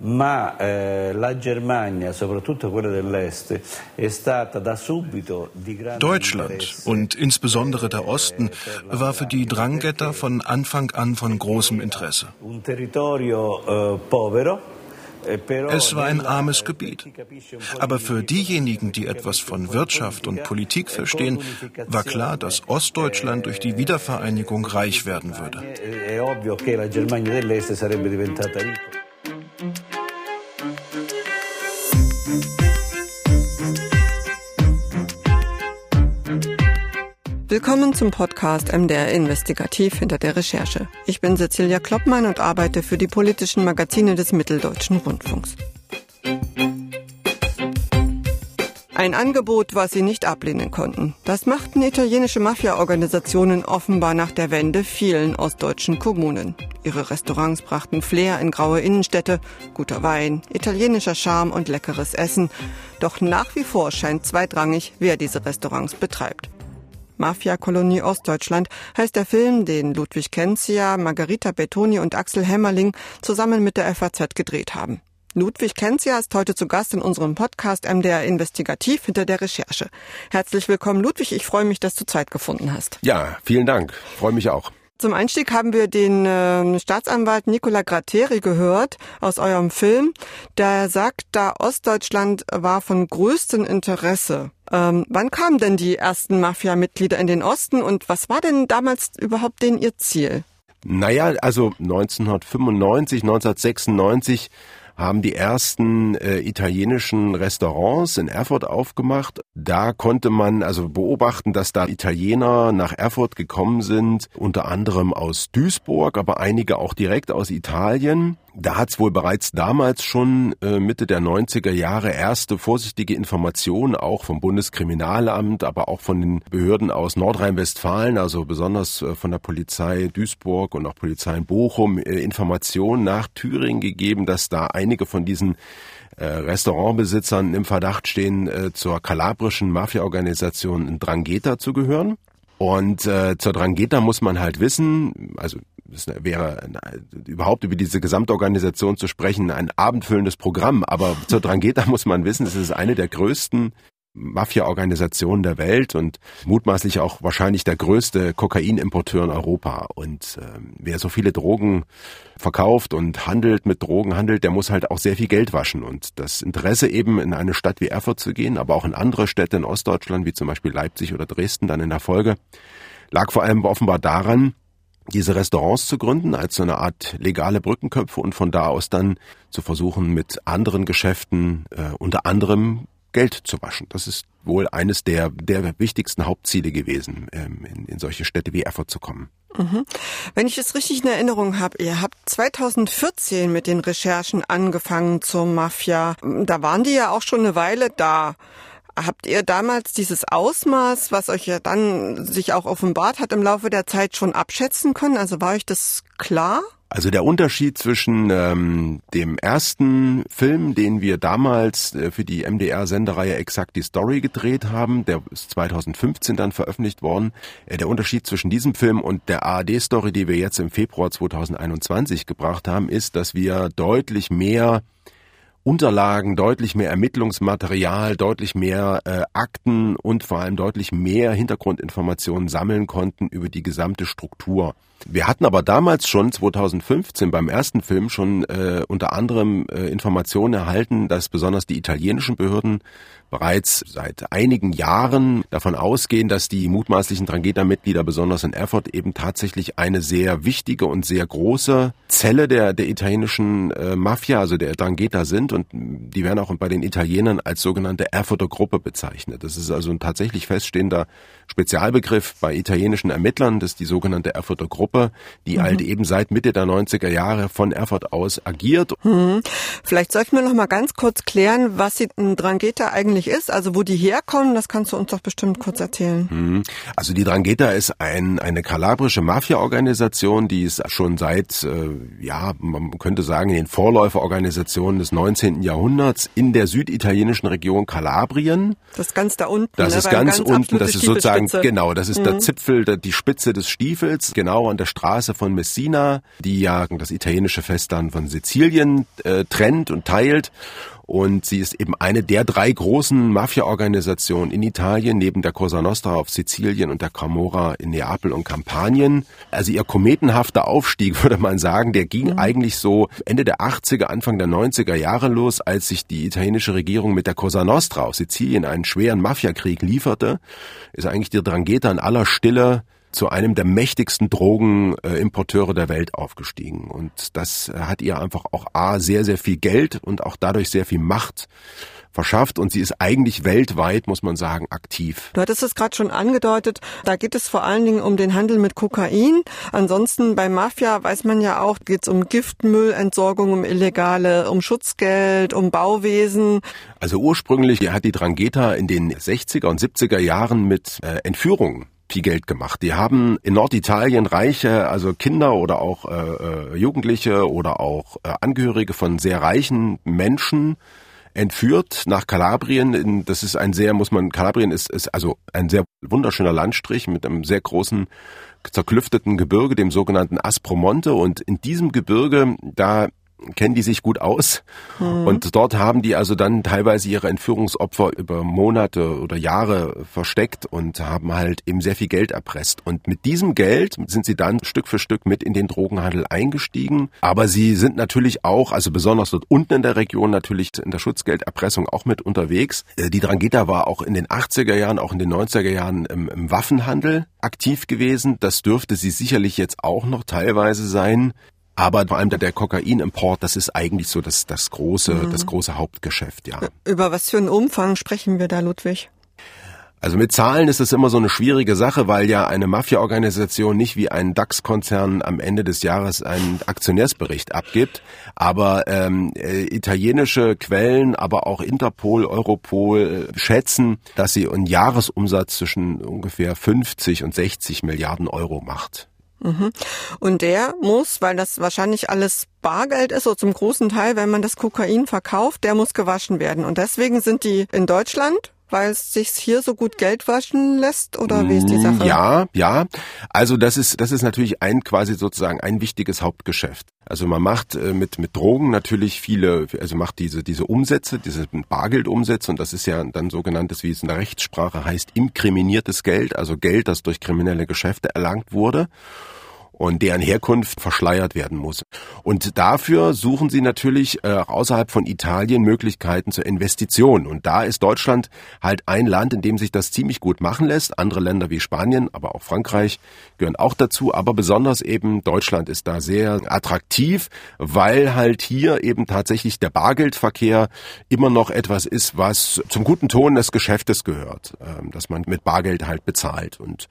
ma eh, la Germania, soprattutto quella dell'Est, è stata da subito di grande Deutschland und insbesondere der Osten war für die Drangheta von Anfang an von großem Interesse. Un territorio eh, povero, eh, Es war ein armes Gebiet. Aber für diejenigen, die etwas von Wirtschaft und Politik verstehen, war klar, dass Ostdeutschland durch die Wiedervereinigung reich werden würde. Willkommen zum Podcast MDR Investigativ hinter der Recherche. Ich bin Cecilia Kloppmann und arbeite für die politischen Magazine des Mitteldeutschen Rundfunks. Ein Angebot, was sie nicht ablehnen konnten. Das machten italienische Mafia-Organisationen offenbar nach der Wende vielen ostdeutschen Kommunen. Ihre Restaurants brachten Flair in graue Innenstädte, guter Wein, italienischer Charme und leckeres Essen. Doch nach wie vor scheint zweitrangig, wer diese Restaurants betreibt. Mafia-Kolonie Ostdeutschland heißt der Film, den Ludwig Kenzia, Margarita Bettoni und Axel Hämmerling zusammen mit der FAZ gedreht haben. Ludwig Kenzia ist heute zu Gast in unserem Podcast MDR Investigativ hinter der Recherche. Herzlich willkommen, Ludwig. Ich freue mich, dass du Zeit gefunden hast. Ja, vielen Dank. Freue mich auch. Zum Einstieg haben wir den äh, Staatsanwalt Nicola Gratteri gehört aus eurem Film. Der sagt, da Ostdeutschland war von größtem Interesse. Ähm, wann kamen denn die ersten Mafia-Mitglieder in den Osten und was war denn damals überhaupt denn ihr Ziel? Naja, also 1995, 1996 haben die ersten äh, italienischen Restaurants in Erfurt aufgemacht. Da konnte man also beobachten, dass da Italiener nach Erfurt gekommen sind, unter anderem aus Duisburg, aber einige auch direkt aus Italien. Da hat es wohl bereits damals schon äh, Mitte der 90er Jahre erste vorsichtige Informationen auch vom Bundeskriminalamt, aber auch von den Behörden aus Nordrhein-Westfalen, also besonders äh, von der Polizei Duisburg und auch Polizei in Bochum, äh, Informationen nach Thüringen gegeben, dass da einige von diesen äh, Restaurantbesitzern im Verdacht stehen, äh, zur kalabrischen Mafia-Organisation Drangheta zu gehören. Und äh, zur Drangheta muss man halt wissen, also es wäre überhaupt über diese Gesamtorganisation zu sprechen ein abendfüllendes Programm, aber zur Drangheta muss man wissen, es ist eine der größten Mafia-Organisationen der Welt und mutmaßlich auch wahrscheinlich der größte Kokainimporteur in Europa. Und äh, wer so viele Drogen verkauft und handelt mit Drogen handelt, der muss halt auch sehr viel Geld waschen. Und das Interesse eben in eine Stadt wie Erfurt zu gehen, aber auch in andere Städte in Ostdeutschland, wie zum Beispiel Leipzig oder Dresden dann in der Folge, lag vor allem offenbar daran, diese Restaurants zu gründen als so eine Art legale Brückenköpfe und von da aus dann zu versuchen, mit anderen Geschäften äh, unter anderem Geld zu waschen. Das ist wohl eines der, der wichtigsten Hauptziele gewesen, ähm, in, in solche Städte wie Erfurt zu kommen. Mhm. Wenn ich es richtig in Erinnerung habe, ihr habt 2014 mit den Recherchen angefangen zur Mafia. Da waren die ja auch schon eine Weile da. Habt ihr damals dieses Ausmaß, was euch ja dann sich auch offenbart hat im Laufe der Zeit schon abschätzen können? Also war euch das klar? Also der Unterschied zwischen ähm, dem ersten Film, den wir damals äh, für die MDR-Sendereihe Exakt die Story gedreht haben, der ist 2015 dann veröffentlicht worden. Äh, der Unterschied zwischen diesem Film und der ARD-Story, die wir jetzt im Februar 2021 gebracht haben, ist, dass wir deutlich mehr Unterlagen, deutlich mehr Ermittlungsmaterial, deutlich mehr äh, Akten und vor allem deutlich mehr Hintergrundinformationen sammeln konnten über die gesamte Struktur. Wir hatten aber damals schon 2015 beim ersten Film schon äh, unter anderem äh, Informationen erhalten, dass besonders die italienischen Behörden bereits seit einigen Jahren davon ausgehen, dass die mutmaßlichen Drangheta-Mitglieder besonders in Erfurt eben tatsächlich eine sehr wichtige und sehr große Zelle der, der italienischen äh, Mafia, also der Drangheta sind und die werden auch bei den Italienern als sogenannte Erfurter Gruppe bezeichnet. Das ist also ein tatsächlich feststehender Spezialbegriff bei italienischen Ermittlern, das ist die sogenannte Erfurter Gruppe, die mhm. halt eben seit Mitte der 90er Jahre von Erfurt aus agiert. Mhm. Vielleicht sollten wir noch mal ganz kurz klären, was die Drangheta eigentlich ist, also wo die herkommen, das kannst du uns doch bestimmt kurz erzählen. Mhm. Also die Drangheta ist ein, eine kalabrische Mafia-Organisation, die ist schon seit, äh, ja, man könnte sagen, den Vorläuferorganisationen des 19. 19. Jahrhunderts in der süditalienischen Region Kalabrien. Das ist ganz da unten. Das ne? ist Beim ganz unten, das ist sozusagen, genau, das ist der Zipfel, die Spitze des Stiefels, genau an der Straße von Messina, die ja das italienische Festland von Sizilien äh, trennt und teilt. Und sie ist eben eine der drei großen Mafia-Organisationen in Italien, neben der Cosa Nostra auf Sizilien und der Camorra in Neapel und Kampanien. Also ihr kometenhafter Aufstieg, würde man sagen, der ging eigentlich so Ende der 80er, Anfang der 90er Jahre los, als sich die italienische Regierung mit der Cosa Nostra auf Sizilien einen schweren Mafiakrieg lieferte, ist eigentlich die Drangheta in aller Stille zu einem der mächtigsten Drogenimporteure der Welt aufgestiegen. Und das hat ihr einfach auch A, sehr, sehr viel Geld und auch dadurch sehr viel Macht verschafft und sie ist eigentlich weltweit, muss man sagen, aktiv. Du hattest es gerade schon angedeutet, da geht es vor allen Dingen um den Handel mit Kokain. Ansonsten bei Mafia weiß man ja auch, geht es um Giftmüllentsorgung, um Illegale, um Schutzgeld, um Bauwesen. Also ursprünglich hat die Drangheta in den 60er und 70er Jahren mit äh, Entführungen viel Geld gemacht. Die haben in Norditalien reiche, also Kinder oder auch äh, Jugendliche oder auch äh, Angehörige von sehr reichen Menschen entführt nach Kalabrien. Das ist ein sehr, muss man, Kalabrien ist, ist also ein sehr wunderschöner Landstrich mit einem sehr großen zerklüfteten Gebirge, dem sogenannten Aspromonte. Und in diesem Gebirge, da kennen die sich gut aus. Mhm. Und dort haben die also dann teilweise ihre Entführungsopfer über Monate oder Jahre versteckt und haben halt eben sehr viel Geld erpresst. Und mit diesem Geld sind sie dann Stück für Stück mit in den Drogenhandel eingestiegen. Aber sie sind natürlich auch, also besonders dort unten in der Region natürlich in der Schutzgelderpressung auch mit unterwegs. Die Drangheta war auch in den 80er Jahren, auch in den 90er Jahren im, im Waffenhandel aktiv gewesen. Das dürfte sie sicherlich jetzt auch noch teilweise sein. Aber vor allem der, der Kokainimport, das ist eigentlich so das, das große, mhm. das große Hauptgeschäft, ja. Über was für einen Umfang sprechen wir da, Ludwig? Also mit Zahlen ist es immer so eine schwierige Sache, weil ja eine Mafia-Organisation nicht wie ein DAX-Konzern am Ende des Jahres einen Aktionärsbericht abgibt. Aber ähm, äh, italienische Quellen, aber auch Interpol, Europol äh, schätzen, dass sie einen Jahresumsatz zwischen ungefähr 50 und 60 Milliarden Euro macht. Mhm. Und der muss, weil das wahrscheinlich alles Bargeld ist, so zum großen Teil, wenn man das Kokain verkauft, der muss gewaschen werden. Und deswegen sind die in Deutschland weil es sich hier so gut Geld waschen lässt oder wie ist die Sache? Ja, ja. Also das ist das ist natürlich ein quasi sozusagen ein wichtiges Hauptgeschäft. Also man macht äh, mit mit Drogen natürlich viele, also macht diese diese Umsätze, diese Bargeldumsätze und das ist ja dann sogenanntes, wie es in der Rechtssprache heißt, inkriminiertes Geld, also Geld, das durch kriminelle Geschäfte erlangt wurde und deren Herkunft verschleiert werden muss. Und dafür suchen sie natürlich äh, außerhalb von Italien Möglichkeiten zur Investition. Und da ist Deutschland halt ein Land, in dem sich das ziemlich gut machen lässt. Andere Länder wie Spanien, aber auch Frankreich gehören auch dazu. Aber besonders eben Deutschland ist da sehr attraktiv, weil halt hier eben tatsächlich der Bargeldverkehr immer noch etwas ist, was zum guten Ton des Geschäftes gehört, äh, dass man mit Bargeld halt bezahlt und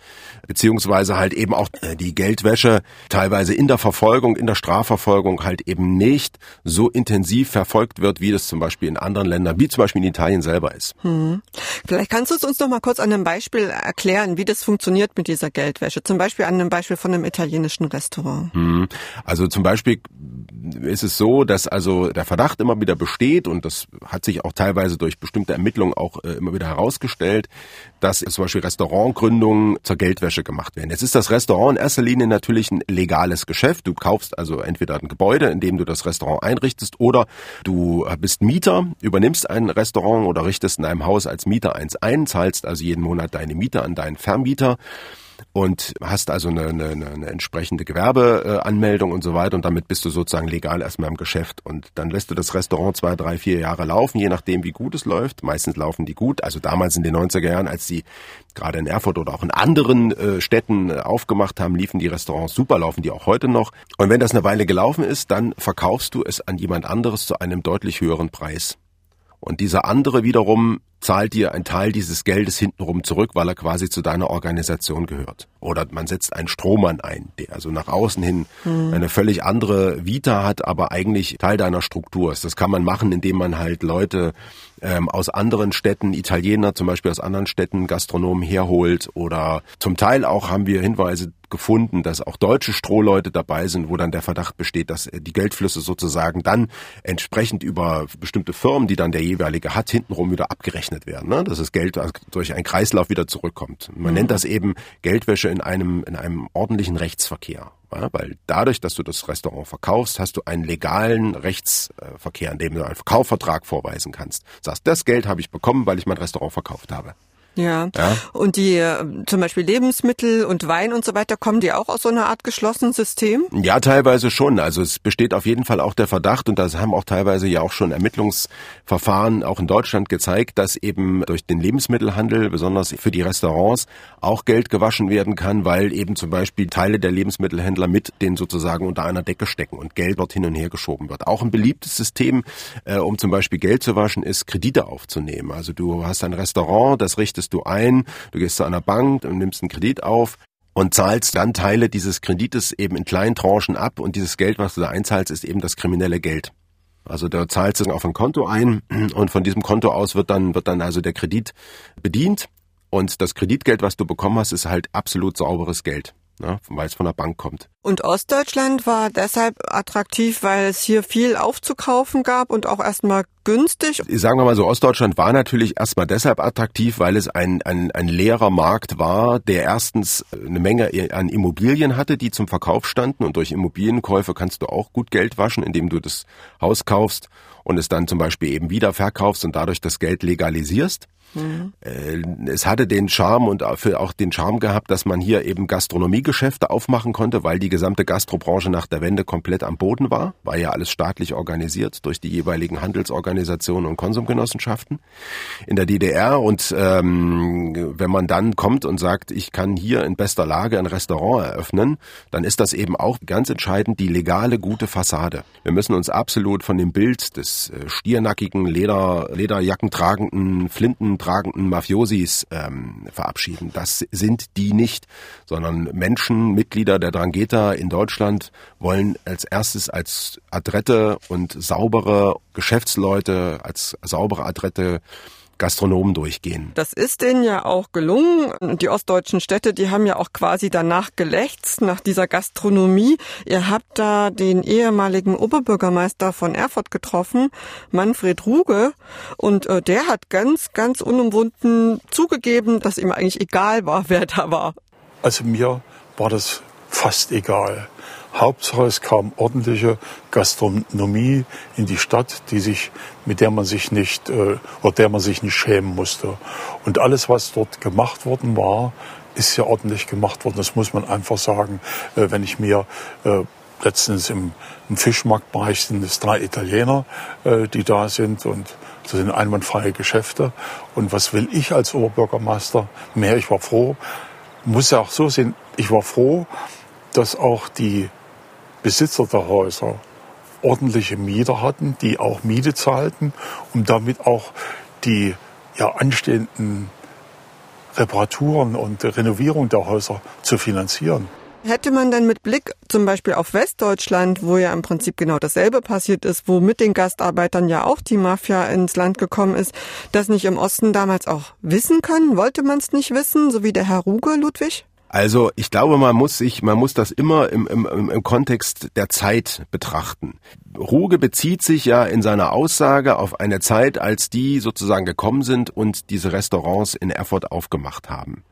beziehungsweise halt eben auch äh, die Geldwäsche teilweise in der Verfolgung, in der Strafverfolgung halt eben nicht so intensiv verfolgt wird, wie das zum Beispiel in anderen Ländern, wie zum Beispiel in Italien selber ist. Hm. Vielleicht kannst du es uns noch mal kurz an einem Beispiel erklären, wie das funktioniert mit dieser Geldwäsche. Zum Beispiel an einem Beispiel von einem italienischen Restaurant. Hm. Also zum Beispiel ist es so, dass also der Verdacht immer wieder besteht und das hat sich auch teilweise durch bestimmte Ermittlungen auch äh, immer wieder herausgestellt, dass zum Beispiel Restaurantgründungen zur Geldwäsche gemacht werden. Jetzt ist das Restaurant in erster Linie natürlich ein legales Geschäft. Du kaufst also entweder ein Gebäude, in dem du das Restaurant einrichtest, oder du bist Mieter, übernimmst ein Restaurant oder richtest in einem Haus als Mieter eins ein, zahlst also jeden Monat deine Miete an deinen Vermieter und hast also eine, eine, eine entsprechende Gewerbeanmeldung und so weiter und damit bist du sozusagen legal erstmal im Geschäft und dann lässt du das Restaurant zwei, drei, vier Jahre laufen, je nachdem wie gut es läuft. Meistens laufen die gut. Also damals in den 90er Jahren, als die gerade in Erfurt oder auch in anderen äh, Städten äh, aufgemacht haben, liefen die Restaurants super, laufen die auch heute noch. Und wenn das eine Weile gelaufen ist, dann verkaufst du es an jemand anderes zu einem deutlich höheren Preis. Und dieser andere wiederum zahlt dir einen Teil dieses Geldes hintenrum zurück, weil er quasi zu deiner Organisation gehört. Oder man setzt einen Strohmann ein, der also nach außen hin hm. eine völlig andere Vita hat, aber eigentlich Teil deiner Struktur ist. Das kann man machen, indem man halt Leute ähm, aus anderen Städten, Italiener zum Beispiel aus anderen Städten, Gastronomen herholt oder zum Teil auch haben wir Hinweise gefunden, dass auch deutsche Strohleute dabei sind, wo dann der Verdacht besteht, dass die Geldflüsse sozusagen dann entsprechend über bestimmte Firmen, die dann der jeweilige hat, hintenrum wieder abgerechnet werden. Ne? Dass das Geld durch einen Kreislauf wieder zurückkommt. Man mhm. nennt das eben Geldwäsche in einem, in einem ordentlichen Rechtsverkehr. Ja, weil dadurch, dass du das Restaurant verkaufst, hast du einen legalen Rechtsverkehr, in dem du einen Kaufvertrag vorweisen kannst. Sagst, das Geld habe ich bekommen, weil ich mein Restaurant verkauft habe. Ja. ja. Und die äh, zum Beispiel Lebensmittel und Wein und so weiter, kommen die auch aus so einer Art geschlossenen System? Ja, teilweise schon. Also es besteht auf jeden Fall auch der Verdacht, und das haben auch teilweise ja auch schon Ermittlungsverfahren auch in Deutschland gezeigt, dass eben durch den Lebensmittelhandel, besonders für die Restaurants, auch Geld gewaschen werden kann, weil eben zum Beispiel Teile der Lebensmittelhändler mit den sozusagen unter einer Decke stecken und Geld dort hin und her geschoben wird. Auch ein beliebtes System, äh, um zum Beispiel Geld zu waschen, ist Kredite aufzunehmen. Also du hast ein Restaurant, das richtest richtest du ein, du gehst zu einer Bank und nimmst einen Kredit auf und zahlst dann Teile dieses Kredites eben in kleinen Tranchen ab und dieses Geld, was du da einzahlst, ist eben das kriminelle Geld. Also da zahlst du auf ein Konto ein und von diesem Konto aus wird dann, wird dann also der Kredit bedient und das Kreditgeld, was du bekommen hast, ist halt absolut sauberes Geld ne, weil es von der Bank kommt. Und Ostdeutschland war deshalb attraktiv, weil es hier viel aufzukaufen gab und auch erstmal günstig. Sagen wir mal so, Ostdeutschland war natürlich erstmal deshalb attraktiv, weil es ein, ein, ein leerer Markt war, der erstens eine Menge an Immobilien hatte, die zum Verkauf standen und durch Immobilienkäufe kannst du auch gut Geld waschen, indem du das Haus kaufst und es dann zum Beispiel eben wieder verkaufst und dadurch das Geld legalisierst. Mhm. Es hatte den Charme und auch den Charme gehabt, dass man hier eben Gastronomiegeschäfte aufmachen konnte, weil die gesamte Gastrobranche nach der Wende komplett am Boden war. War ja alles staatlich organisiert durch die jeweiligen Handelsorganisationen und Konsumgenossenschaften in der DDR. Und ähm, wenn man dann kommt und sagt, ich kann hier in bester Lage ein Restaurant eröffnen, dann ist das eben auch ganz entscheidend die legale, gute Fassade. Wir müssen uns absolut von dem Bild des äh, stiernackigen, Leder, Lederjacken Flinten tragenden Mafiosis ähm, verabschieden. Das sind die nicht, sondern Menschen, Mitglieder der Drangheta in Deutschland wollen als erstes als adrette und saubere Geschäftsleute, als saubere, adrette Gastronomen durchgehen. Das ist denen ja auch gelungen. Die ostdeutschen Städte, die haben ja auch quasi danach gelächzt, nach dieser Gastronomie. Ihr habt da den ehemaligen Oberbürgermeister von Erfurt getroffen, Manfred Ruge, und äh, der hat ganz, ganz unumwunden zugegeben, dass ihm eigentlich egal war, wer da war. Also mir war das fast egal. Hauptsache es kam ordentliche Gastronomie in die Stadt, die sich, mit der man sich nicht, äh, oder der man sich nicht schämen musste. Und alles, was dort gemacht worden war, ist ja ordentlich gemacht worden. Das muss man einfach sagen. Äh, wenn ich mir äh, letztens im, im Fischmarktbereich sind es drei Italiener, äh, die da sind und das sind einwandfreie Geschäfte. Und was will ich als Oberbürgermeister mehr? Ich war froh, muss ja auch so sehen, ich war froh, dass auch die Besitzer der Häuser ordentliche Mieter hatten, die auch Miete zahlten, um damit auch die ja, anstehenden Reparaturen und Renovierung der Häuser zu finanzieren. Hätte man dann mit Blick zum Beispiel auf Westdeutschland, wo ja im Prinzip genau dasselbe passiert ist, wo mit den Gastarbeitern ja auch die Mafia ins Land gekommen ist, das nicht im Osten damals auch wissen können? Wollte man es nicht wissen, so wie der Herr Ruge, Ludwig? Also ich glaube, man muss sich, man muss das immer im, im, im Kontext der Zeit betrachten. Ruge bezieht sich ja in seiner Aussage auf eine Zeit, als die sozusagen gekommen sind und diese Restaurants in Erfurt aufgemacht haben.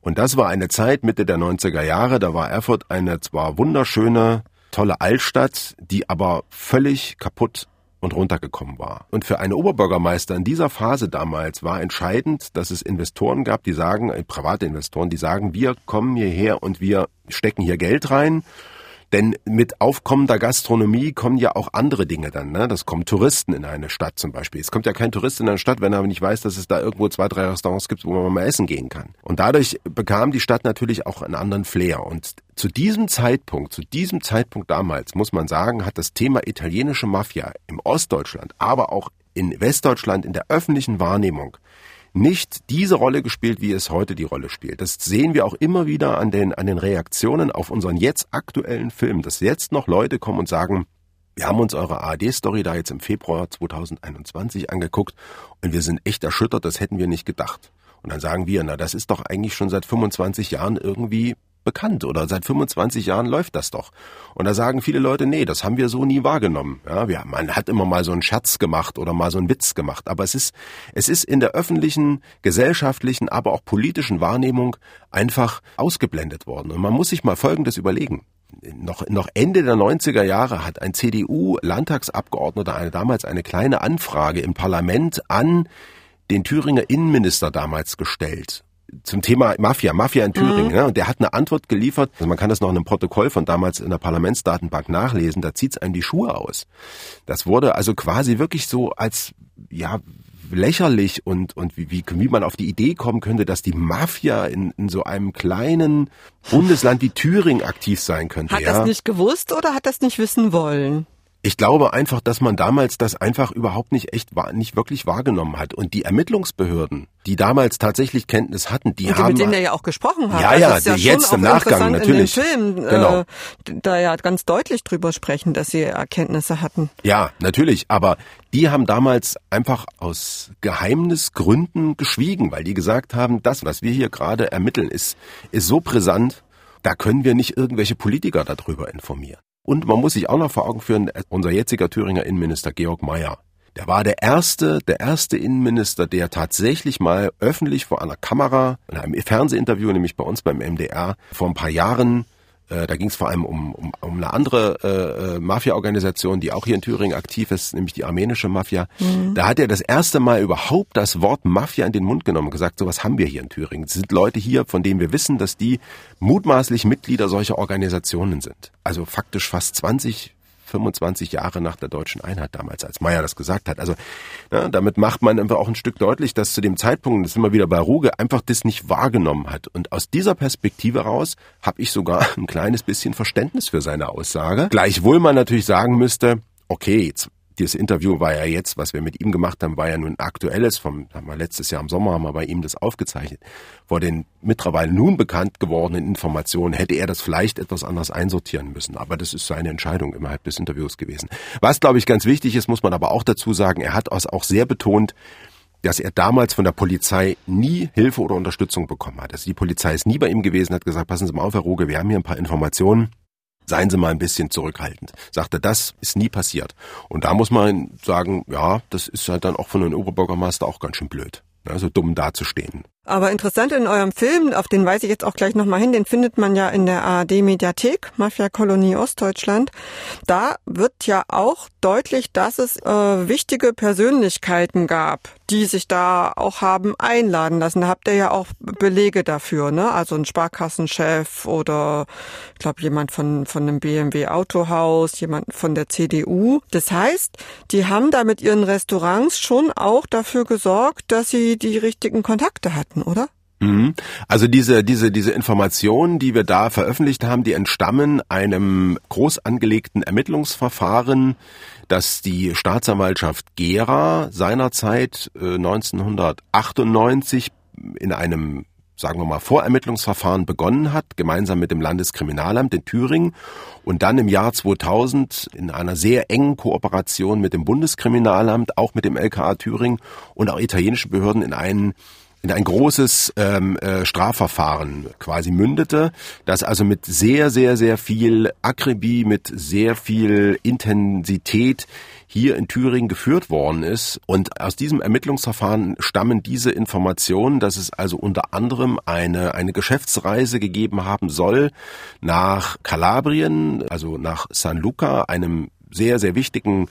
Und das war eine Zeit Mitte der 90er Jahre, da war Erfurt eine zwar wunderschöne, tolle Altstadt, die aber völlig kaputt und runtergekommen war. Und für einen Oberbürgermeister in dieser Phase damals war entscheidend, dass es Investoren gab, die sagen, äh, private Investoren, die sagen, wir kommen hierher und wir stecken hier Geld rein denn mit aufkommender Gastronomie kommen ja auch andere Dinge dann. Ne? Das kommen Touristen in eine Stadt zum Beispiel. Es kommt ja kein Tourist in eine Stadt, wenn er nicht weiß, dass es da irgendwo zwei, drei Restaurants gibt, wo man mal essen gehen kann. Und dadurch bekam die Stadt natürlich auch einen anderen Flair. Und zu diesem Zeitpunkt, zu diesem Zeitpunkt damals, muss man sagen, hat das Thema italienische Mafia im Ostdeutschland, aber auch in Westdeutschland in der öffentlichen Wahrnehmung nicht diese Rolle gespielt, wie es heute die Rolle spielt. Das sehen wir auch immer wieder an den, an den Reaktionen auf unseren jetzt aktuellen Film, dass jetzt noch Leute kommen und sagen, wir haben uns eure ARD-Story da jetzt im Februar 2021 angeguckt und wir sind echt erschüttert, das hätten wir nicht gedacht. Und dann sagen wir, na, das ist doch eigentlich schon seit 25 Jahren irgendwie bekannt oder seit 25 Jahren läuft das doch. Und da sagen viele Leute, nee, das haben wir so nie wahrgenommen. Ja, wir, man hat immer mal so einen Scherz gemacht oder mal so einen Witz gemacht, aber es ist, es ist in der öffentlichen, gesellschaftlichen, aber auch politischen Wahrnehmung einfach ausgeblendet worden. Und man muss sich mal Folgendes überlegen. Noch, noch Ende der 90er Jahre hat ein CDU-Landtagsabgeordneter eine, damals eine kleine Anfrage im Parlament an den Thüringer Innenminister damals gestellt zum Thema Mafia, Mafia in Thüringen. Mhm. Ne? Und der hat eine Antwort geliefert. Also man kann das noch in einem Protokoll von damals in der Parlamentsdatenbank nachlesen. Da zieht's einem die Schuhe aus. Das wurde also quasi wirklich so als ja lächerlich und und wie, wie, wie man auf die Idee kommen könnte, dass die Mafia in, in so einem kleinen Bundesland wie Thüringen aktiv sein könnte. Hat ja? das nicht gewusst oder hat das nicht wissen wollen? Ich glaube einfach, dass man damals das einfach überhaupt nicht echt nicht wirklich wahrgenommen hat und die Ermittlungsbehörden, die damals tatsächlich Kenntnis hatten, die, und die haben mit denen er ja auch gesprochen hat. Ja, ja, also ja jetzt im Nachgang natürlich. In Film, genau. Äh, da ja ganz deutlich drüber sprechen, dass sie Erkenntnisse hatten. Ja, natürlich, aber die haben damals einfach aus Geheimnisgründen geschwiegen, weil die gesagt haben, das, was wir hier gerade ermitteln, ist ist so brisant, da können wir nicht irgendwelche Politiker darüber informieren. Und man muss sich auch noch vor Augen führen, unser jetziger Thüringer Innenminister Georg Mayer, der war der erste, der erste Innenminister, der tatsächlich mal öffentlich vor einer Kamera, in einem Fernsehinterview, nämlich bei uns beim MDR, vor ein paar Jahren äh, da ging es vor allem um, um, um eine andere äh, äh, Mafia-Organisation, die auch hier in Thüringen aktiv ist, nämlich die armenische Mafia. Mhm. Da hat er das erste Mal überhaupt das Wort Mafia in den Mund genommen und gesagt, sowas haben wir hier in Thüringen. Es sind Leute hier, von denen wir wissen, dass die mutmaßlich Mitglieder solcher Organisationen sind. Also faktisch fast 20 25 Jahre nach der deutschen Einheit damals, als Meyer das gesagt hat. Also ja, damit macht man einfach auch ein Stück deutlich, dass zu dem Zeitpunkt, das ist immer wieder bei Ruge, einfach das nicht wahrgenommen hat. Und aus dieser Perspektive raus habe ich sogar ein kleines bisschen Verständnis für seine Aussage. Gleichwohl man natürlich sagen müsste, okay, jetzt dieses Interview war ja jetzt, was wir mit ihm gemacht haben, war ja nun aktuelles. Vom, haben wir letztes Jahr im Sommer haben wir bei ihm das aufgezeichnet. Vor den mittlerweile nun bekannt gewordenen Informationen hätte er das vielleicht etwas anders einsortieren müssen. Aber das ist seine Entscheidung innerhalb des Interviews gewesen. Was, glaube ich, ganz wichtig ist, muss man aber auch dazu sagen, er hat auch sehr betont, dass er damals von der Polizei nie Hilfe oder Unterstützung bekommen hat. Also die Polizei ist nie bei ihm gewesen, hat gesagt, passen Sie mal auf, Herr Ruge, wir haben hier ein paar Informationen seien Sie mal ein bisschen zurückhaltend. Sagte, das ist nie passiert. Und da muss man sagen, ja, das ist halt dann auch von einem Oberbürgermeister auch ganz schön blöd. Also dumm dazustehen. Aber interessant in eurem Film, auf den weise ich jetzt auch gleich nochmal hin, den findet man ja in der ARD-Mediathek, Mafia-Kolonie Ostdeutschland. Da wird ja auch deutlich, dass es äh, wichtige Persönlichkeiten gab, die sich da auch haben einladen lassen. Da habt ihr ja auch Belege dafür, ne? Also ein Sparkassenchef oder ich glaube jemand von, von einem BMW Autohaus, jemand von der CDU. Das heißt, die haben da mit ihren Restaurants schon auch dafür gesorgt, dass sie die richtigen Kontakte hatten, oder? Mhm. Also diese, diese, diese Informationen, die wir da veröffentlicht haben, die entstammen einem groß angelegten Ermittlungsverfahren, das die Staatsanwaltschaft Gera seinerzeit äh, 1998 in einem sagen wir mal, Vorermittlungsverfahren begonnen hat, gemeinsam mit dem Landeskriminalamt in Thüringen und dann im Jahr 2000 in einer sehr engen Kooperation mit dem Bundeskriminalamt, auch mit dem LKA Thüringen und auch italienischen Behörden in einen in ein großes ähm, äh, Strafverfahren quasi mündete, das also mit sehr, sehr, sehr viel Akribie, mit sehr viel Intensität hier in Thüringen geführt worden ist. Und aus diesem Ermittlungsverfahren stammen diese Informationen, dass es also unter anderem eine, eine Geschäftsreise gegeben haben soll nach Kalabrien, also nach San Luca, einem sehr, sehr wichtigen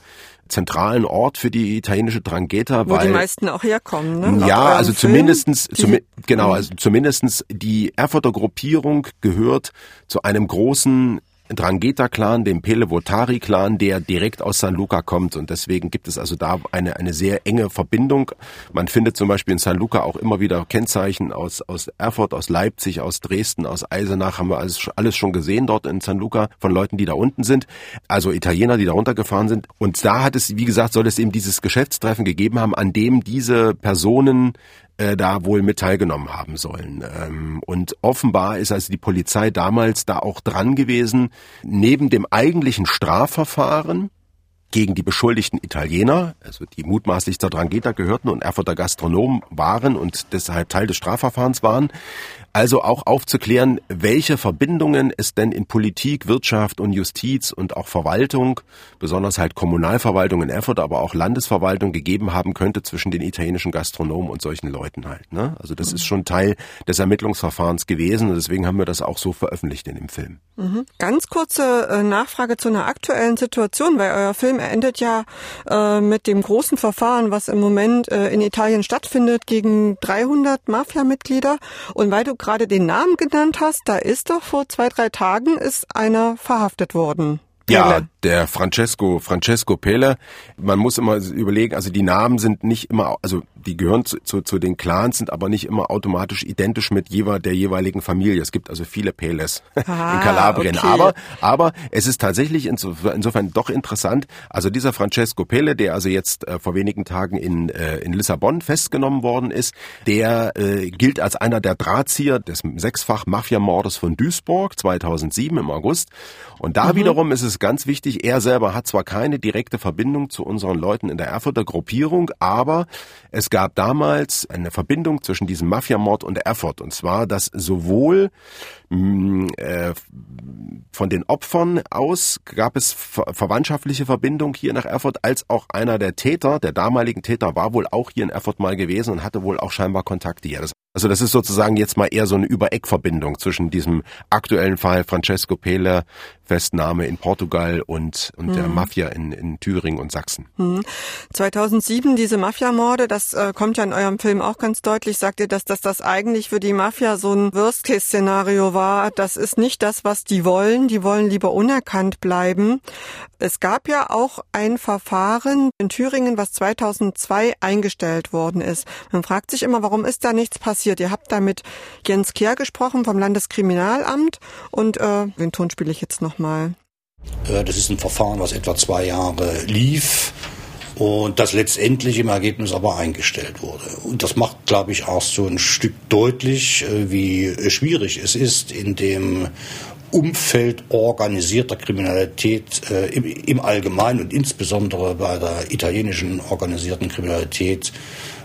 zentralen Ort für die italienische Drangheta. Wo weil, die meisten auch herkommen, ne? Ja, also zumindestens, zum, genau, also zumindestens die Erfurter Gruppierung gehört zu einem großen Drangheta-Clan, dem Pelevotari-Clan, der direkt aus San Luca kommt. Und deswegen gibt es also da eine, eine sehr enge Verbindung. Man findet zum Beispiel in San Luca auch immer wieder Kennzeichen aus, aus Erfurt, aus Leipzig, aus Dresden, aus Eisenach. Haben wir alles, alles schon gesehen dort in San Luca von Leuten, die da unten sind. Also Italiener, die da runtergefahren sind. Und da hat es, wie gesagt, soll es eben dieses Geschäftstreffen gegeben haben, an dem diese Personen äh, da wohl mit teilgenommen haben sollen. Ähm, und offenbar ist also die Polizei damals da auch dran gewesen, neben dem eigentlichen Strafverfahren gegen die beschuldigten Italiener, also die mutmaßlich zur Drangheta gehörten und Erfurter Gastronomen waren und deshalb Teil des Strafverfahrens waren, also auch aufzuklären, welche Verbindungen es denn in Politik, Wirtschaft und Justiz und auch Verwaltung, besonders halt Kommunalverwaltung in Erfurt, aber auch Landesverwaltung gegeben haben könnte zwischen den italienischen Gastronomen und solchen Leuten halt. Ne? Also das ist schon Teil des Ermittlungsverfahrens gewesen und deswegen haben wir das auch so veröffentlicht in dem Film. Mhm. Ganz kurze äh, Nachfrage zu einer aktuellen Situation, weil euer Film endet ja äh, mit dem großen Verfahren, was im Moment äh, in Italien stattfindet gegen 300 Mafia-Mitglieder und weil du gerade den Namen genannt hast, da ist doch vor zwei, drei Tagen ist einer verhaftet worden. Ja, der Francesco, Francesco Pele. Man muss immer überlegen, also die Namen sind nicht immer, also die gehören zu, zu, zu den Clans, sind aber nicht immer automatisch identisch mit jeweil, der jeweiligen Familie. Es gibt also viele Peles ah, in Kalabrien. Okay. Aber, aber es ist tatsächlich insofern, insofern doch interessant. Also dieser Francesco Pele, der also jetzt äh, vor wenigen Tagen in, äh, in Lissabon festgenommen worden ist, der äh, gilt als einer der Drahtzieher des Sechsfach-Mafiamordes von Duisburg 2007 im August. Und da mhm. wiederum ist es ganz wichtig, er selber hat zwar keine direkte Verbindung zu unseren Leuten in der Erfurter Gruppierung, aber es gab damals eine Verbindung zwischen diesem Mafiamord und Erfurt. Und zwar, dass sowohl mm, äh, von den Opfern aus gab es ver verwandtschaftliche Verbindung hier nach Erfurt, als auch einer der Täter, der damaligen Täter, war wohl auch hier in Erfurt mal gewesen und hatte wohl auch scheinbar Kontakte hier. Das also das ist sozusagen jetzt mal eher so eine Übereckverbindung zwischen diesem aktuellen Fall Francesco Pele, Festnahme in Portugal und, und mhm. der Mafia in, in Thüringen und Sachsen. Mhm. 2007 diese Mafiamorde, das äh, kommt ja in eurem Film auch ganz deutlich, sagt ihr, dass, dass das eigentlich für die Mafia so ein Worst-Case-Szenario war. Das ist nicht das, was die wollen. Die wollen lieber unerkannt bleiben. Es gab ja auch ein Verfahren in Thüringen, was 2002 eingestellt worden ist. Man fragt sich immer, warum ist da nichts passiert? Ihr habt da mit Jens Kehr gesprochen vom Landeskriminalamt und äh, den Ton spiele ich jetzt nochmal. Das ist ein Verfahren, was etwa zwei Jahre lief und das letztendlich im Ergebnis aber eingestellt wurde. Und das macht, glaube ich, auch so ein Stück deutlich, äh, wie schwierig es ist, in dem Umfeld organisierter Kriminalität äh, im, im Allgemeinen und insbesondere bei der italienischen organisierten Kriminalität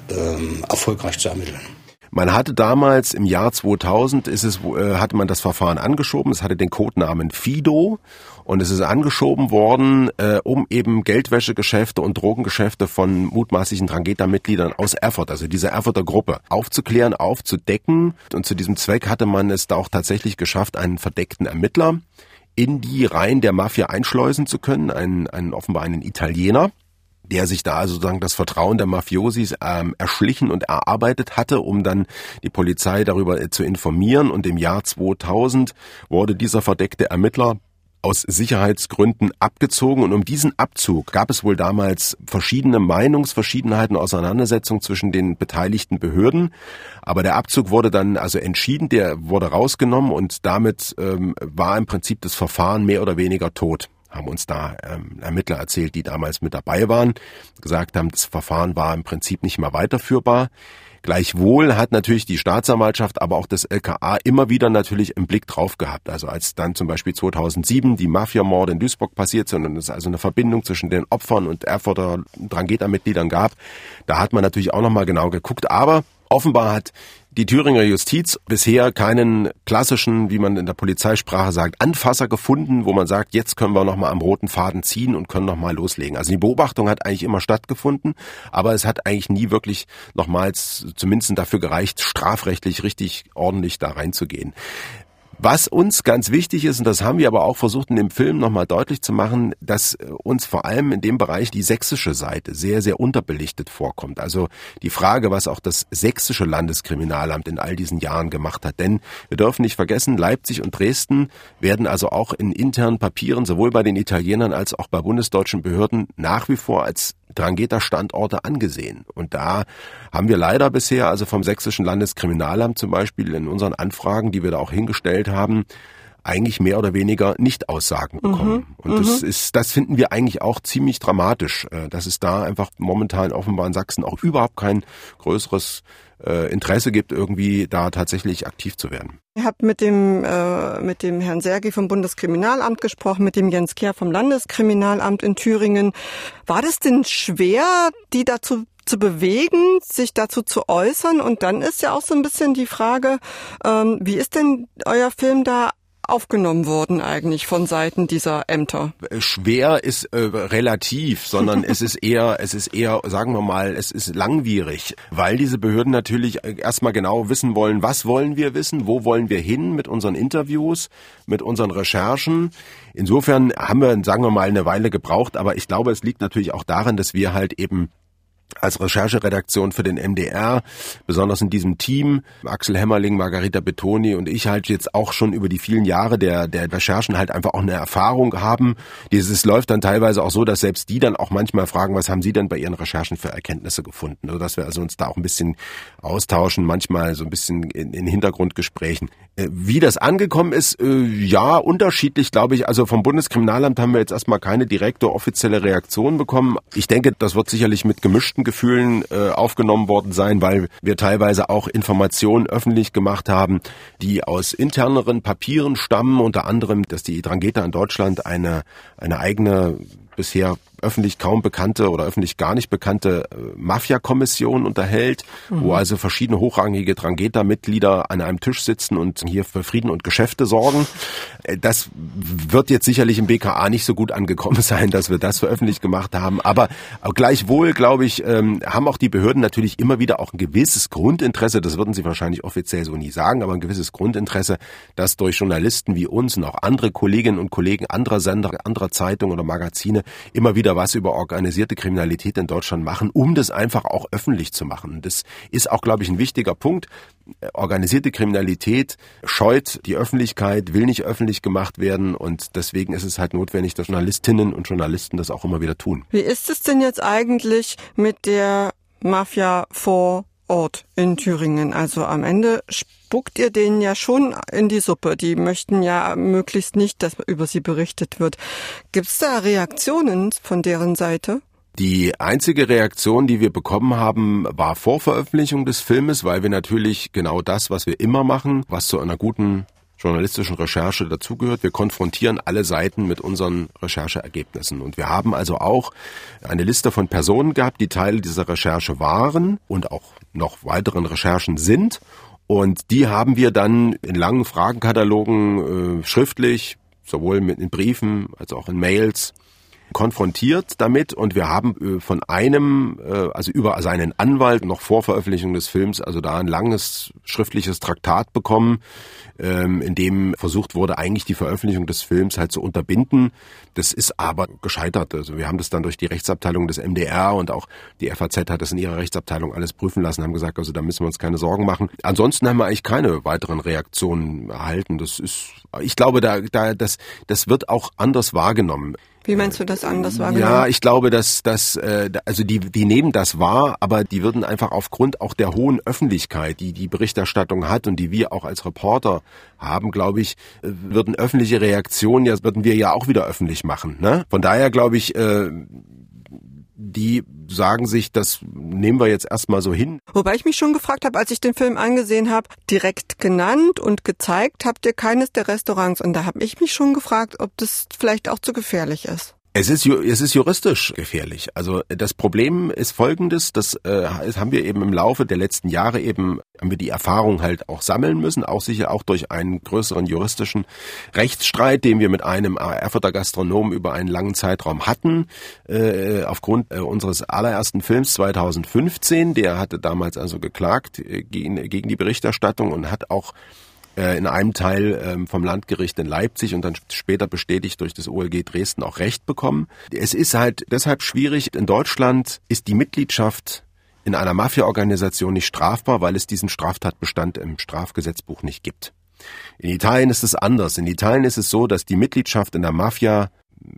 ähm, erfolgreich zu ermitteln. Man hatte damals im Jahr 2000 ist es, äh, hatte man das Verfahren angeschoben. Es hatte den Codenamen Fido und es ist angeschoben worden, äh, um eben Geldwäschegeschäfte und Drogengeschäfte von mutmaßlichen Drangheta-Mitgliedern aus Erfurt, also dieser Erfurter Gruppe, aufzuklären, aufzudecken. Und zu diesem Zweck hatte man es da auch tatsächlich geschafft, einen verdeckten Ermittler in die Reihen der Mafia einschleusen zu können, einen, einen offenbar einen Italiener der sich da sozusagen das Vertrauen der Mafiosis ähm, erschlichen und erarbeitet hatte, um dann die Polizei darüber äh, zu informieren. Und im Jahr 2000 wurde dieser verdeckte Ermittler aus Sicherheitsgründen abgezogen und um diesen Abzug gab es wohl damals verschiedene Meinungsverschiedenheiten, Auseinandersetzungen zwischen den beteiligten Behörden. Aber der Abzug wurde dann also entschieden, der wurde rausgenommen und damit ähm, war im Prinzip das Verfahren mehr oder weniger tot haben uns da ähm, Ermittler erzählt, die damals mit dabei waren, gesagt haben, das Verfahren war im Prinzip nicht mehr weiterführbar. Gleichwohl hat natürlich die Staatsanwaltschaft, aber auch das LKA immer wieder natürlich im Blick drauf gehabt. Also als dann zum Beispiel 2007 die Mafiamorde in Duisburg passiert sind und es also eine Verbindung zwischen den Opfern und Erfurter Drangheta-Mitgliedern gab, da hat man natürlich auch nochmal genau geguckt. Aber offenbar hat die Thüringer Justiz bisher keinen klassischen, wie man in der Polizeisprache sagt, Anfasser gefunden, wo man sagt, jetzt können wir nochmal am roten Faden ziehen und können nochmal loslegen. Also die Beobachtung hat eigentlich immer stattgefunden, aber es hat eigentlich nie wirklich nochmals zumindest dafür gereicht, strafrechtlich richtig ordentlich da reinzugehen. Was uns ganz wichtig ist, und das haben wir aber auch versucht in dem Film nochmal deutlich zu machen, dass uns vor allem in dem Bereich die sächsische Seite sehr, sehr unterbelichtet vorkommt. Also die Frage, was auch das sächsische Landeskriminalamt in all diesen Jahren gemacht hat. Denn wir dürfen nicht vergessen, Leipzig und Dresden werden also auch in internen Papieren, sowohl bei den Italienern als auch bei bundesdeutschen Behörden, nach wie vor als Drangheta-Standorte angesehen. Und da haben wir leider bisher, also vom Sächsischen Landeskriminalamt zum Beispiel, in unseren Anfragen, die wir da auch hingestellt haben, eigentlich mehr oder weniger nicht Aussagen bekommen. Mhm. Und das mhm. ist, das finden wir eigentlich auch ziemlich dramatisch, äh, dass es da einfach momentan offenbar in Sachsen auch überhaupt kein größeres äh, Interesse gibt, irgendwie da tatsächlich aktiv zu werden. Ich habe mit dem äh, mit dem Herrn Sergi vom Bundeskriminalamt gesprochen, mit dem Jens Kehr vom Landeskriminalamt in Thüringen. War das denn schwer, die dazu zu bewegen, sich dazu zu äußern? Und dann ist ja auch so ein bisschen die Frage, ähm, wie ist denn euer Film da aufgenommen worden eigentlich von Seiten dieser Ämter? Schwer ist äh, relativ, sondern es ist eher, es ist eher, sagen wir mal, es ist langwierig, weil diese Behörden natürlich erstmal genau wissen wollen, was wollen wir wissen, wo wollen wir hin mit unseren Interviews, mit unseren Recherchen. Insofern haben wir, sagen wir mal, eine Weile gebraucht, aber ich glaube, es liegt natürlich auch daran, dass wir halt eben als Rechercheredaktion für den MDR, besonders in diesem Team, Axel Hämmerling, Margarita Betoni und ich halt jetzt auch schon über die vielen Jahre der, der Recherchen halt einfach auch eine Erfahrung haben. Dieses läuft dann teilweise auch so, dass selbst die dann auch manchmal fragen, was haben sie denn bei ihren Recherchen für Erkenntnisse gefunden? Also dass wir also uns da auch ein bisschen austauschen, manchmal so ein bisschen in, in Hintergrundgesprächen. Äh, wie das angekommen ist, äh, ja, unterschiedlich, glaube ich. Also vom Bundeskriminalamt haben wir jetzt erstmal keine direkte offizielle Reaktion bekommen. Ich denke, das wird sicherlich mit gemischten Gefühlen äh, aufgenommen worden sein, weil wir teilweise auch Informationen öffentlich gemacht haben, die aus interneren Papieren stammen, unter anderem, dass die Drangheta in Deutschland eine, eine eigene bisher öffentlich kaum bekannte oder öffentlich gar nicht bekannte äh, Mafia-Kommission unterhält, mhm. wo also verschiedene hochrangige Drangheta-Mitglieder an einem Tisch sitzen und hier für Frieden und Geschäfte sorgen. Äh, das wird jetzt sicherlich im BKA nicht so gut angekommen sein, dass wir das veröffentlicht gemacht haben. Aber gleichwohl, glaube ich, ähm, haben auch die Behörden natürlich immer wieder auch ein gewisses Grundinteresse, das würden sie wahrscheinlich offiziell so nie sagen, aber ein gewisses Grundinteresse, dass durch Journalisten wie uns und auch andere Kolleginnen und Kollegen anderer Sender, anderer Zeitungen oder Magazine immer wieder was über organisierte Kriminalität in Deutschland machen, um das einfach auch öffentlich zu machen. Das ist auch, glaube ich, ein wichtiger Punkt. Organisierte Kriminalität scheut die Öffentlichkeit, will nicht öffentlich gemacht werden und deswegen ist es halt notwendig, dass Journalistinnen und Journalisten das auch immer wieder tun. Wie ist es denn jetzt eigentlich mit der Mafia vor Ort in Thüringen. Also am Ende spuckt ihr denen ja schon in die Suppe. Die möchten ja möglichst nicht, dass über sie berichtet wird. Gibt es da Reaktionen von deren Seite? Die einzige Reaktion, die wir bekommen haben, war vor Veröffentlichung des Filmes, weil wir natürlich genau das, was wir immer machen, was zu einer guten journalistischen Recherche dazugehört. Wir konfrontieren alle Seiten mit unseren Rechercheergebnissen. Und wir haben also auch eine Liste von Personen gehabt, die Teil dieser Recherche waren und auch noch weiteren Recherchen sind. Und die haben wir dann in langen Fragenkatalogen äh, schriftlich, sowohl mit in Briefen als auch in Mails konfrontiert damit und wir haben äh, von einem, äh, also über seinen Anwalt noch vor Veröffentlichung des Films, also da ein langes schriftliches Traktat bekommen, ähm, in dem versucht wurde, eigentlich die Veröffentlichung des Films halt zu unterbinden. Das ist aber gescheitert. Also wir haben das dann durch die Rechtsabteilung des MDR und auch die FAZ hat das in ihrer Rechtsabteilung alles prüfen lassen, haben gesagt, also da müssen wir uns keine Sorgen machen. Ansonsten haben wir eigentlich keine weiteren Reaktionen erhalten. Das ist, ich glaube, da, da, das, das wird auch anders wahrgenommen. Wie meinst du das anders wahrgenommen? Ja, ich glaube, dass dass äh, also die die nehmen das wahr, aber die würden einfach aufgrund auch der hohen Öffentlichkeit, die die Berichterstattung hat und die wir auch als Reporter haben, glaube ich, äh, würden öffentliche Reaktionen ja würden wir ja auch wieder öffentlich machen. Ne? Von daher glaube ich, äh, die sagen sich, das nehmen wir jetzt erstmal so hin. Wobei ich mich schon gefragt habe, als ich den Film angesehen habe, direkt genannt und gezeigt habt ihr keines der Restaurants. Und da habe ich mich schon gefragt, ob das vielleicht auch zu gefährlich ist. Es ist, es ist juristisch gefährlich. Also das Problem ist folgendes, das äh, haben wir eben im Laufe der letzten Jahre eben, haben wir die Erfahrung halt auch sammeln müssen, auch sicher auch durch einen größeren juristischen Rechtsstreit, den wir mit einem Erfurter Gastronomen über einen langen Zeitraum hatten, äh, aufgrund äh, unseres allerersten Films 2015. Der hatte damals also geklagt äh, gegen, gegen die Berichterstattung und hat auch äh, in einem Teil ähm, vom Landgericht in Leipzig und dann später bestätigt durch das OLG Dresden auch Recht bekommen. Es ist halt deshalb schwierig. In Deutschland ist die Mitgliedschaft in einer Mafia-Organisation nicht strafbar, weil es diesen Straftatbestand im Strafgesetzbuch nicht gibt. In Italien ist es anders. In Italien ist es so, dass die Mitgliedschaft in der Mafia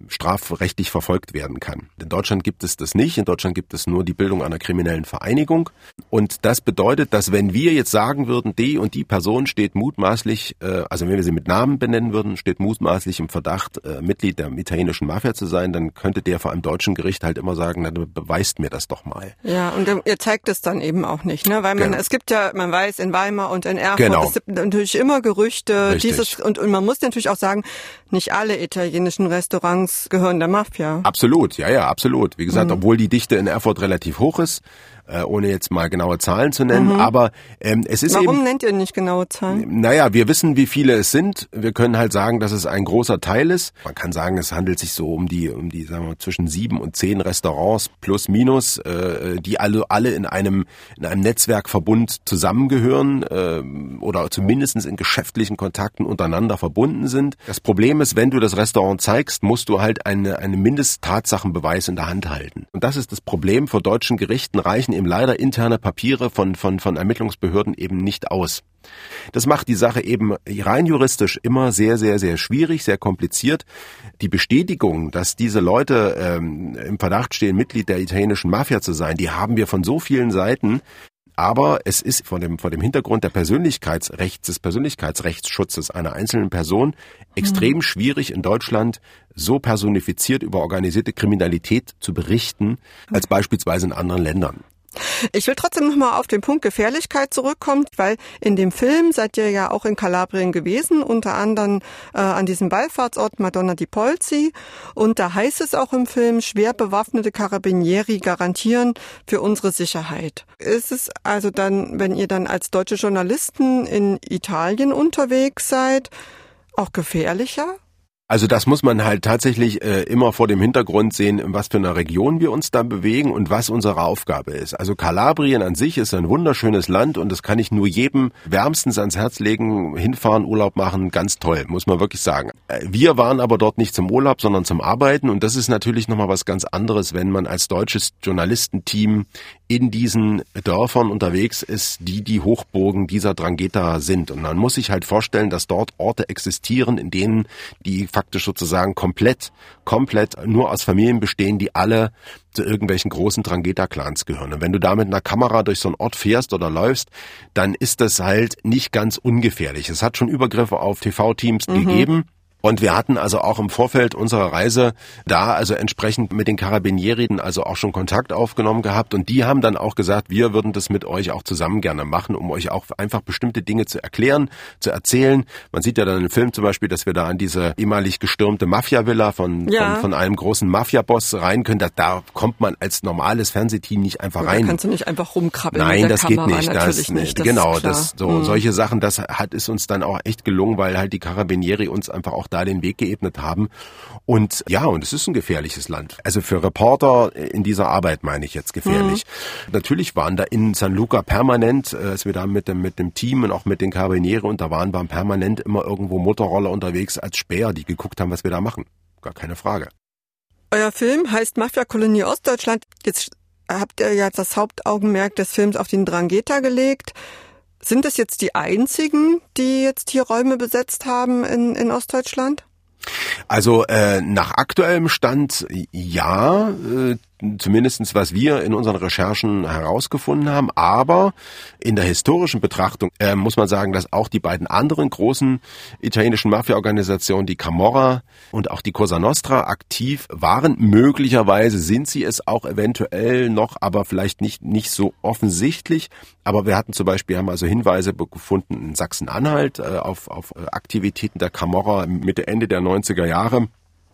strafrechtlich verfolgt werden kann. In Deutschland gibt es das nicht. In Deutschland gibt es nur die Bildung einer kriminellen Vereinigung. Und das bedeutet, dass wenn wir jetzt sagen würden, die und die Person steht mutmaßlich, äh, also wenn wir sie mit Namen benennen würden, steht mutmaßlich im Verdacht, äh, Mitglied der italienischen Mafia zu sein, dann könnte der vor einem deutschen Gericht halt immer sagen, na, beweist mir das doch mal. Ja, und ihr zeigt es dann eben auch nicht, ne? Weil man, genau. es gibt ja, man weiß, in Weimar und in Erfurt, genau. es gibt natürlich immer Gerüchte, Richtig. dieses, und, und man muss natürlich auch sagen, nicht alle italienischen Restaurants gehören der Mafia. Absolut, ja, ja, absolut. Wie gesagt, mhm. obwohl die Dichte in Erfurt relativ hoch ist, äh, ohne jetzt mal genaue Zahlen zu nennen. Mhm. Aber ähm, es ist Warum eben. Warum nennt ihr nicht genaue Zahlen? Naja, wir wissen, wie viele es sind. Wir können halt sagen, dass es ein großer Teil ist. Man kann sagen, es handelt sich so um die, um die, sagen wir, zwischen sieben und zehn Restaurants plus minus, äh, die alle alle in einem in einem Netzwerkverbund zusammengehören äh, oder zumindestens in geschäftlichen Kontakten untereinander verbunden sind. Das Problem ist, wenn du das Restaurant zeigst, musst du halt eine, eine Mindesttatsachenbeweis in der Hand halten. Und das ist das Problem. Vor deutschen Gerichten reichen eben leider interne Papiere von, von, von Ermittlungsbehörden eben nicht aus. Das macht die Sache eben rein juristisch immer sehr, sehr, sehr schwierig, sehr kompliziert. Die Bestätigung, dass diese Leute ähm, im Verdacht stehen, Mitglied der italienischen Mafia zu sein, die haben wir von so vielen Seiten. Aber es ist vor dem, vor dem Hintergrund der Persönlichkeitsrechts, des Persönlichkeitsrechtsschutzes einer einzelnen Person extrem mhm. schwierig in Deutschland so personifiziert über organisierte Kriminalität zu berichten, als beispielsweise in anderen Ländern. Ich will trotzdem nochmal auf den Punkt Gefährlichkeit zurückkommen, weil in dem Film seid ihr ja auch in Kalabrien gewesen, unter anderem äh, an diesem Wallfahrtsort Madonna di Polzi. Und da heißt es auch im Film, schwer bewaffnete Carabinieri garantieren für unsere Sicherheit. Ist es also dann, wenn ihr dann als deutsche Journalisten in Italien unterwegs seid, auch gefährlicher? Also das muss man halt tatsächlich äh, immer vor dem Hintergrund sehen, in was für einer Region wir uns da bewegen und was unsere Aufgabe ist. Also Kalabrien an sich ist ein wunderschönes Land und das kann ich nur jedem wärmstens ans Herz legen, hinfahren, Urlaub machen, ganz toll, muss man wirklich sagen. Äh, wir waren aber dort nicht zum Urlaub, sondern zum Arbeiten und das ist natürlich nochmal was ganz anderes, wenn man als deutsches Journalistenteam in diesen Dörfern unterwegs ist, die die Hochburgen dieser Drangheta sind. Und man muss sich halt vorstellen, dass dort Orte existieren, in denen die faktisch sozusagen komplett, komplett nur aus Familien bestehen, die alle zu irgendwelchen großen Drangheta-Clans gehören. Und wenn du da mit einer Kamera durch so einen Ort fährst oder läufst, dann ist das halt nicht ganz ungefährlich. Es hat schon Übergriffe auf TV-Teams mhm. gegeben. Und wir hatten also auch im Vorfeld unserer Reise da also entsprechend mit den Carabinieri also auch schon Kontakt aufgenommen gehabt und die haben dann auch gesagt, wir würden das mit euch auch zusammen gerne machen, um euch auch einfach bestimmte Dinge zu erklären, zu erzählen. Man sieht ja dann im Film zum Beispiel, dass wir da an diese ehemalig gestürmte Mafia-Villa von, ja. von, von, einem großen Mafia-Boss rein können. Da, da kommt man als normales Fernsehteam nicht einfach rein. Da kannst du nicht einfach rumkrabbeln. Nein, das Kamera, geht nicht. Das, nicht. Das genau, das, so, mhm. solche Sachen, das hat es uns dann auch echt gelungen, weil halt die Carabinieri uns einfach auch da den Weg geebnet haben. Und ja, und es ist ein gefährliches Land. Also für Reporter in dieser Arbeit meine ich jetzt gefährlich. Mhm. Natürlich waren da in San Luca permanent, äh, als wir da mit dem, mit dem Team und auch mit den Carabinieri und da waren, waren permanent immer irgendwo Motorroller unterwegs als Speer, die geguckt haben, was wir da machen. Gar keine Frage. Euer Film heißt Mafia-Kolonie Ostdeutschland. Jetzt habt ihr ja das Hauptaugenmerk des Films auf den Drangheta gelegt. Sind es jetzt die einzigen, die jetzt hier Räume besetzt haben in, in Ostdeutschland? Also äh, nach aktuellem Stand ja, äh, zumindestens was wir in unseren Recherchen herausgefunden haben. Aber in der historischen Betrachtung äh, muss man sagen, dass auch die beiden anderen großen italienischen Mafia-Organisationen, die Camorra und auch die Cosa Nostra, aktiv waren. Möglicherweise sind sie es auch eventuell noch, aber vielleicht nicht, nicht so offensichtlich. Aber wir hatten zum Beispiel, haben also Hinweise gefunden in Sachsen-Anhalt äh, auf, auf Aktivitäten der Camorra Mitte, Ende der 90er Jahre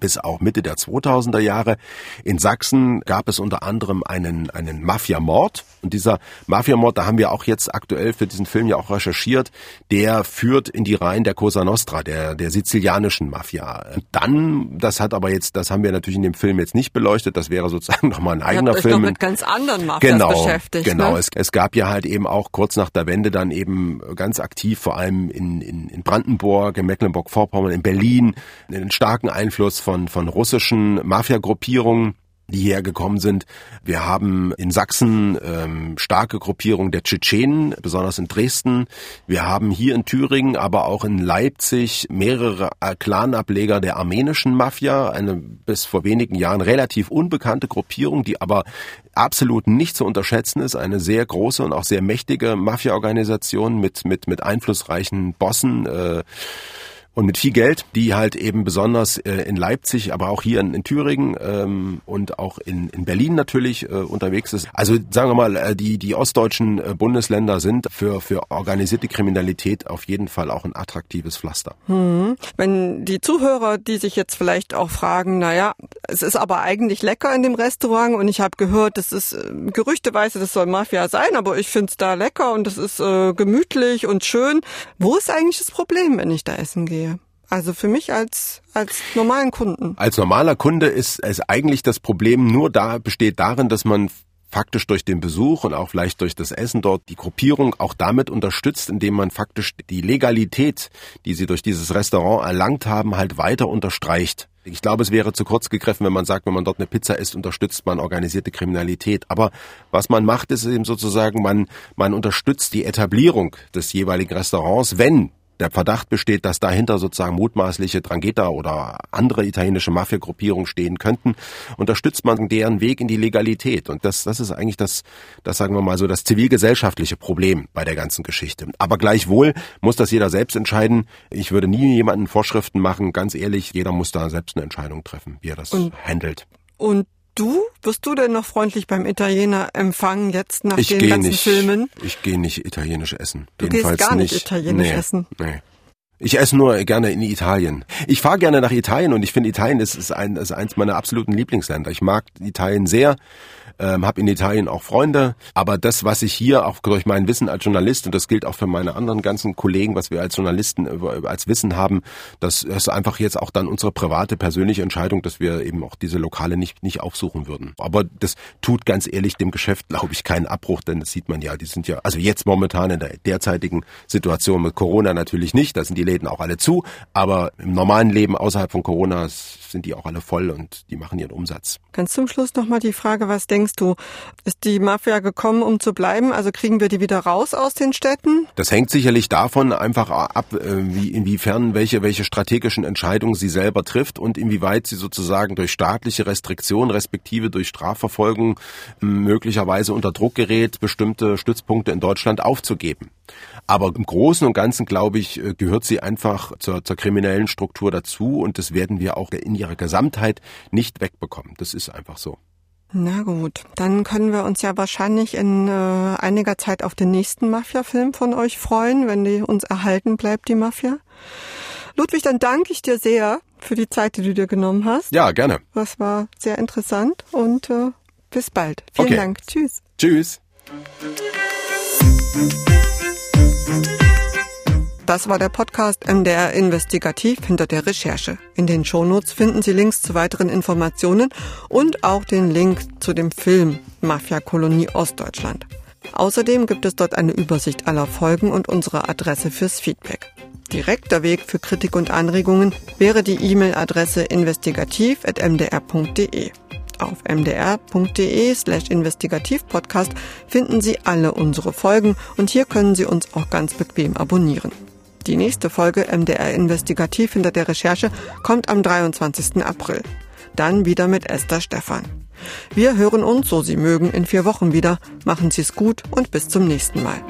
bis auch Mitte der 2000er Jahre. In Sachsen gab es unter anderem einen, einen Mafiamord. Und dieser Mafiamord, da haben wir auch jetzt aktuell für diesen Film ja auch recherchiert, der führt in die Reihen der Cosa Nostra, der, der sizilianischen Mafia. dann, das hat aber jetzt, das haben wir natürlich in dem Film jetzt nicht beleuchtet, das wäre sozusagen nochmal ein eigener Film. Mit ganz anderen Mafias genau, beschäftigt. Genau, ne? es, es gab ja halt eben auch kurz nach der Wende dann eben ganz aktiv, vor allem in, in, in Brandenburg, in Mecklenburg-Vorpommern, in Berlin, einen starken Einfluss von, von russischen Mafiagruppierungen die hierher gekommen sind. Wir haben in Sachsen ähm, starke Gruppierungen der Tschetschenen, besonders in Dresden. Wir haben hier in Thüringen, aber auch in Leipzig mehrere äh, Clanableger der armenischen Mafia, eine bis vor wenigen Jahren relativ unbekannte Gruppierung, die aber absolut nicht zu unterschätzen ist, eine sehr große und auch sehr mächtige Mafia-Organisation mit, mit, mit einflussreichen Bossen. Äh, und mit viel Geld, die halt eben besonders äh, in Leipzig, aber auch hier in, in Thüringen ähm, und auch in, in Berlin natürlich äh, unterwegs ist. Also sagen wir mal, äh, die, die ostdeutschen äh, Bundesländer sind für, für organisierte Kriminalität auf jeden Fall auch ein attraktives Pflaster. Hm. Wenn die Zuhörer, die sich jetzt vielleicht auch fragen, naja, es ist aber eigentlich lecker in dem Restaurant und ich habe gehört, das ist äh, gerüchteweise, das soll Mafia sein, aber ich find's da lecker und es ist äh, gemütlich und schön. Wo ist eigentlich das Problem, wenn ich da essen gehe? Also für mich als, als normalen Kunden. Als normaler Kunde ist es eigentlich das Problem nur da, besteht darin, dass man faktisch durch den Besuch und auch vielleicht durch das Essen dort die Gruppierung auch damit unterstützt, indem man faktisch die Legalität, die sie durch dieses Restaurant erlangt haben, halt weiter unterstreicht. Ich glaube, es wäre zu kurz gegriffen, wenn man sagt, wenn man dort eine Pizza isst, unterstützt man organisierte Kriminalität. Aber was man macht, ist eben sozusagen, man, man unterstützt die Etablierung des jeweiligen Restaurants, wenn der Verdacht besteht, dass dahinter sozusagen mutmaßliche Drangheta oder andere italienische Mafiagruppierungen stehen könnten, unterstützt man deren Weg in die Legalität. Und das, das ist eigentlich das, das sagen wir mal so, das zivilgesellschaftliche Problem bei der ganzen Geschichte. Aber gleichwohl muss das jeder selbst entscheiden. Ich würde nie jemanden Vorschriften machen. Ganz ehrlich, jeder muss da selbst eine Entscheidung treffen, wie er das und, handelt. Und Du, wirst du denn noch freundlich beim Italiener empfangen jetzt nach ich den ganzen nicht, Filmen? Ich gehe nicht italienisch essen. Du Jedenfalls gehst gar nicht, nicht italienisch nee, essen? Nee. Ich esse nur gerne in Italien. Ich fahre gerne nach Italien und ich finde Italien ist, ist, ein, ist eins meiner absoluten Lieblingsländer. Ich mag Italien sehr ähm, habe in Italien auch Freunde. Aber das, was ich hier auch durch mein Wissen als Journalist, und das gilt auch für meine anderen ganzen Kollegen, was wir als Journalisten als Wissen haben, das ist einfach jetzt auch dann unsere private, persönliche Entscheidung, dass wir eben auch diese Lokale nicht, nicht aufsuchen würden. Aber das tut ganz ehrlich dem Geschäft, glaube ich, keinen Abbruch, denn das sieht man ja, die sind ja, also jetzt momentan in der derzeitigen Situation mit Corona natürlich nicht, da sind die Läden auch alle zu, aber im normalen Leben außerhalb von Corona sind die auch alle voll und die machen ihren Umsatz. Ganz zum Schluss nochmal die Frage, was denkst du, ist die Mafia gekommen, um zu bleiben? Also kriegen wir die wieder raus aus den Städten? Das hängt sicherlich davon einfach ab, äh, wie, inwiefern welche, welche strategischen Entscheidungen sie selber trifft und inwieweit sie sozusagen durch staatliche Restriktion respektive durch Strafverfolgung ähm, möglicherweise unter Druck gerät, bestimmte Stützpunkte in Deutschland aufzugeben. Aber im Großen und Ganzen, glaube ich, äh, gehört sie einfach zur, zur kriminellen Struktur dazu und das werden wir auch in ihrer Gesamtheit nicht wegbekommen. Das ist einfach so. Na gut, dann können wir uns ja wahrscheinlich in äh, einiger Zeit auf den nächsten Mafia-Film von euch freuen, wenn die uns erhalten bleibt, die Mafia. Ludwig, dann danke ich dir sehr für die Zeit, die du dir genommen hast. Ja, gerne. Das war sehr interessant und äh, bis bald. Vielen okay. Dank. Tschüss. Tschüss. Das war der Podcast MDR Investigativ hinter der Recherche. In den Shownotes finden Sie Links zu weiteren Informationen und auch den Link zu dem Film Mafia Kolonie Ostdeutschland. Außerdem gibt es dort eine Übersicht aller Folgen und unsere Adresse fürs Feedback. Direkter Weg für Kritik und Anregungen wäre die E-Mail-Adresse investigativ.mdr.de. Auf mdr.de slash investigativpodcast finden Sie alle unsere Folgen und hier können Sie uns auch ganz bequem abonnieren. Die nächste Folge MDR Investigativ hinter der Recherche kommt am 23. April. Dann wieder mit Esther Stephan. Wir hören uns, so Sie mögen, in vier Wochen wieder. Machen Sie es gut und bis zum nächsten Mal.